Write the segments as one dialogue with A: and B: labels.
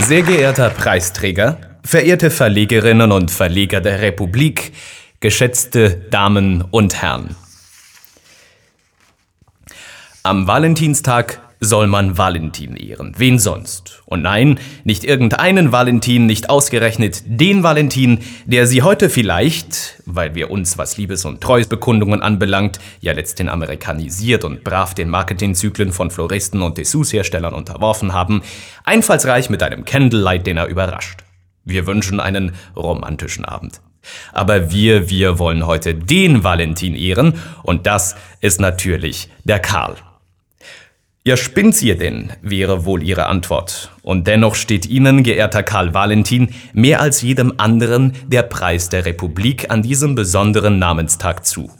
A: Sehr geehrter Preisträger, verehrte Verlegerinnen und Verleger der Republik, geschätzte Damen und Herren. Am Valentinstag soll man Valentin ehren. Wen sonst? Und nein, nicht irgendeinen Valentin, nicht ausgerechnet den Valentin, der sie heute vielleicht, weil wir uns, was Liebes- und Treuesbekundungen anbelangt, ja letzthin amerikanisiert und brav den Marketingzyklen von Floristen und Dessous-Herstellern unterworfen haben, einfallsreich mit einem Candlelight-Dinner überrascht. Wir wünschen einen romantischen Abend. Aber wir, wir wollen heute den Valentin ehren und das ist natürlich der Karl. Ja, spinnt ihr denn, wäre wohl ihre Antwort. Und dennoch steht Ihnen, geehrter Karl Valentin, mehr als jedem anderen der Preis der Republik an diesem besonderen Namenstag zu.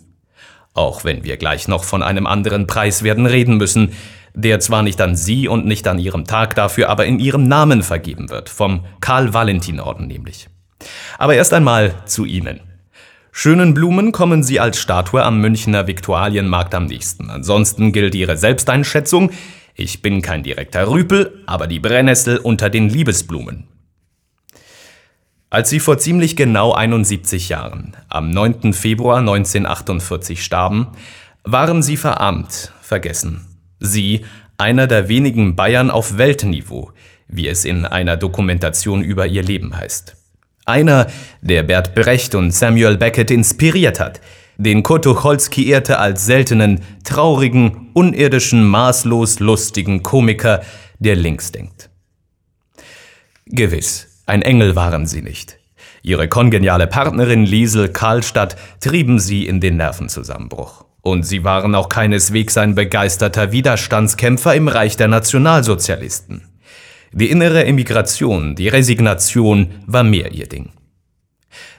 A: Auch wenn wir gleich noch von einem anderen Preis werden reden müssen, der zwar nicht an Sie und nicht an Ihrem Tag dafür, aber in Ihrem Namen vergeben wird, vom Karl-Valentin-Orden nämlich. Aber erst einmal zu Ihnen. Schönen Blumen kommen sie als Statue am Münchner Viktualienmarkt am nächsten. Ansonsten gilt ihre Selbsteinschätzung, ich bin kein direkter Rüpel, aber die Brennnessel unter den Liebesblumen. Als sie vor ziemlich genau 71 Jahren, am 9. Februar 1948 starben, waren sie verarmt, vergessen. Sie, einer der wenigen Bayern auf Weltniveau, wie es in einer Dokumentation über ihr Leben heißt. Einer, der Bert Brecht und Samuel Beckett inspiriert hat, den Kurt Tucholsky ehrte als seltenen, traurigen, unirdischen, maßlos lustigen Komiker, der links denkt. Gewiss, ein Engel waren sie nicht. Ihre kongeniale Partnerin Liesel Karlstadt trieben sie in den Nervenzusammenbruch. Und sie waren auch keineswegs ein begeisterter Widerstandskämpfer im Reich der Nationalsozialisten. Die innere Emigration, die Resignation war mehr ihr Ding.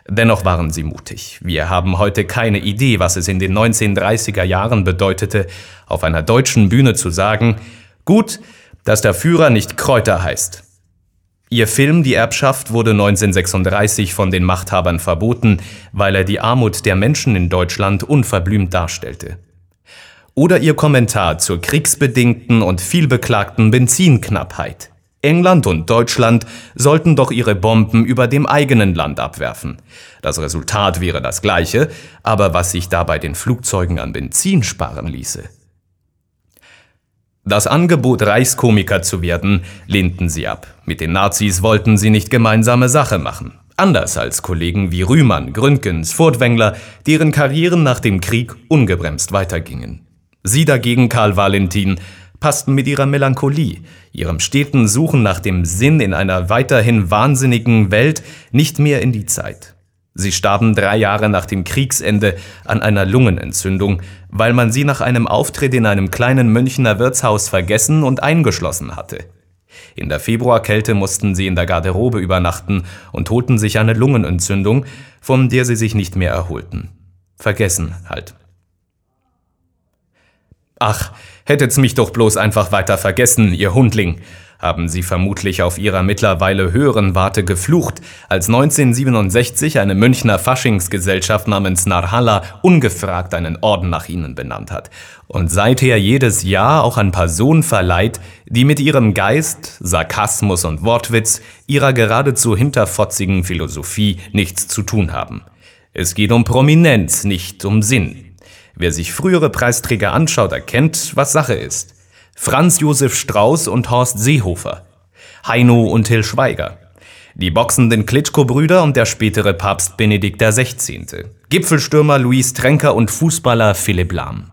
A: Dennoch waren sie mutig. Wir haben heute keine Idee, was es in den 1930er Jahren bedeutete, auf einer deutschen Bühne zu sagen, gut, dass der Führer nicht Kräuter heißt. Ihr Film Die Erbschaft wurde 1936 von den Machthabern verboten, weil er die Armut der Menschen in Deutschland unverblümt darstellte. Oder ihr Kommentar zur kriegsbedingten und vielbeklagten Benzinknappheit. England und Deutschland sollten doch ihre Bomben über dem eigenen Land abwerfen. Das Resultat wäre das gleiche, aber was sich dabei den Flugzeugen an Benzin sparen ließe. Das Angebot, Reichskomiker zu werden, lehnten sie ab. Mit den Nazis wollten sie nicht gemeinsame Sache machen. Anders als Kollegen wie Rühmann, Gründgens, Furtwängler, deren Karrieren nach dem Krieg ungebremst weitergingen. Sie dagegen, Karl Valentin, passten mit ihrer Melancholie, ihrem steten Suchen nach dem Sinn in einer weiterhin wahnsinnigen Welt nicht mehr in die Zeit. Sie starben drei Jahre nach dem Kriegsende an einer Lungenentzündung, weil man sie nach einem Auftritt in einem kleinen Münchner Wirtshaus vergessen und eingeschlossen hatte. In der Februarkälte mussten sie in der Garderobe übernachten und holten sich eine Lungenentzündung, von der sie sich nicht mehr erholten. Vergessen halt. Ach, hättet's mich doch bloß einfach weiter vergessen, ihr Hundling, haben sie vermutlich auf ihrer mittlerweile höheren Warte geflucht, als 1967 eine Münchner Faschingsgesellschaft namens Narhalla ungefragt einen Orden nach ihnen benannt hat und seither jedes Jahr auch an Personen verleiht, die mit ihrem Geist, Sarkasmus und Wortwitz ihrer geradezu hinterfotzigen Philosophie nichts zu tun haben. Es geht um Prominenz, nicht um Sinn. Wer sich frühere Preisträger anschaut, erkennt, was Sache ist. Franz Josef Strauß und Horst Seehofer. Heino und Till Schweiger. Die boxenden Klitschko-Brüder und der spätere Papst Benedikt XVI. Gipfelstürmer Luis Trenker und Fußballer Philipp Lahm.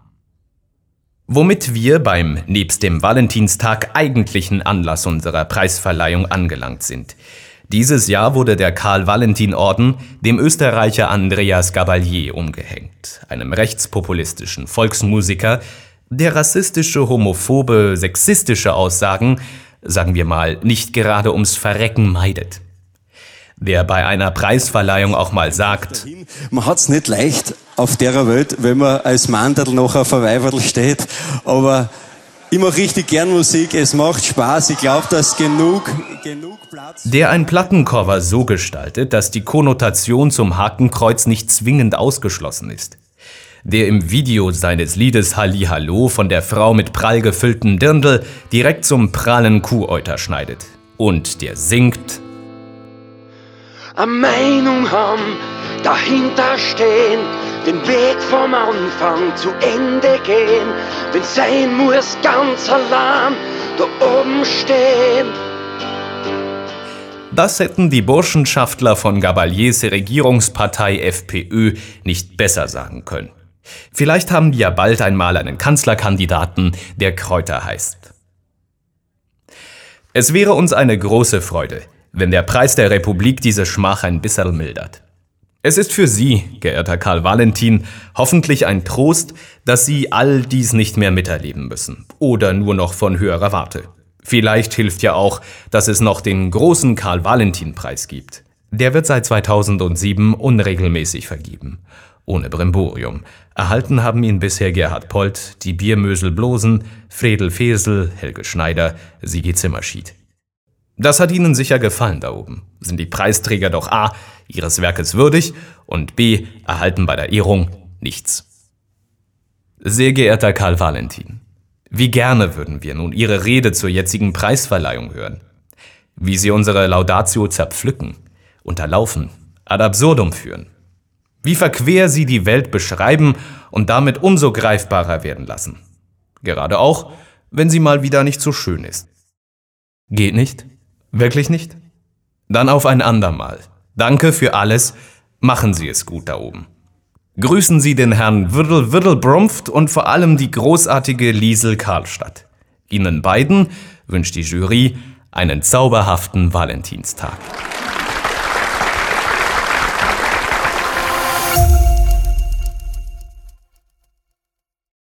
A: Womit wir beim nebst dem Valentinstag eigentlichen Anlass unserer Preisverleihung angelangt sind – dieses Jahr wurde der Karl-Valentin-Orden dem Österreicher Andreas Gabalier umgehängt, einem rechtspopulistischen Volksmusiker, der rassistische, homophobe, sexistische Aussagen, sagen wir mal, nicht gerade ums Verrecken meidet. Der bei einer Preisverleihung auch mal sagt,
B: man hat's nicht leicht auf der Welt, wenn man als Mandel ein Weiberl steht, aber ich mache richtig gern Musik, es macht Spaß, ich glaube, dass genug, genug Platz.
A: Der ein Plattencover so gestaltet, dass die Konnotation zum Hakenkreuz nicht zwingend ausgeschlossen ist. Der im Video seines Liedes Halli Hallo von der Frau mit prall gefülltem Dirndl direkt zum prallen Kuhäuter schneidet. und der singt.
C: Eine Meinung haben, dahinter stehen, den Weg vom Anfang zu Ende gehen, wenn sein muss ganz allein da oben stehen.
A: Das hätten die Burschenschaftler von Gabaliers Regierungspartei FPÖ nicht besser sagen können. Vielleicht haben die ja bald einmal einen Kanzlerkandidaten, der Kräuter heißt. Es wäre uns eine große Freude, wenn der Preis der Republik diese Schmach ein bisschen mildert. Es ist für Sie, geehrter Karl Valentin, hoffentlich ein Trost, dass Sie all dies nicht mehr miterleben müssen oder nur noch von höherer Warte. Vielleicht hilft ja auch, dass es noch den großen Karl Valentin Preis gibt. Der wird seit 2007 unregelmäßig vergeben ohne Brimborium. Erhalten haben ihn bisher Gerhard Polt, die Biermösel Blosen, Fredel Fesel, Helge Schneider, Sigi Zimmerschied. Das hat Ihnen sicher gefallen da oben. Sind die Preisträger doch A. ihres Werkes würdig und B. erhalten bei der Ehrung nichts. Sehr geehrter Karl Valentin, wie gerne würden wir nun Ihre Rede zur jetzigen Preisverleihung hören. Wie Sie unsere Laudatio zerpflücken, unterlaufen, ad absurdum führen wie verquer sie die Welt beschreiben und damit umso greifbarer werden lassen. Gerade auch, wenn sie mal wieder nicht so schön ist. Geht nicht? Wirklich nicht? Dann auf ein andermal. Danke für alles. Machen Sie es gut da oben. Grüßen Sie den Herrn Wirdel Wirdelbrumpft und vor allem die großartige Liesel Karlstadt. Ihnen beiden wünscht die Jury einen zauberhaften Valentinstag.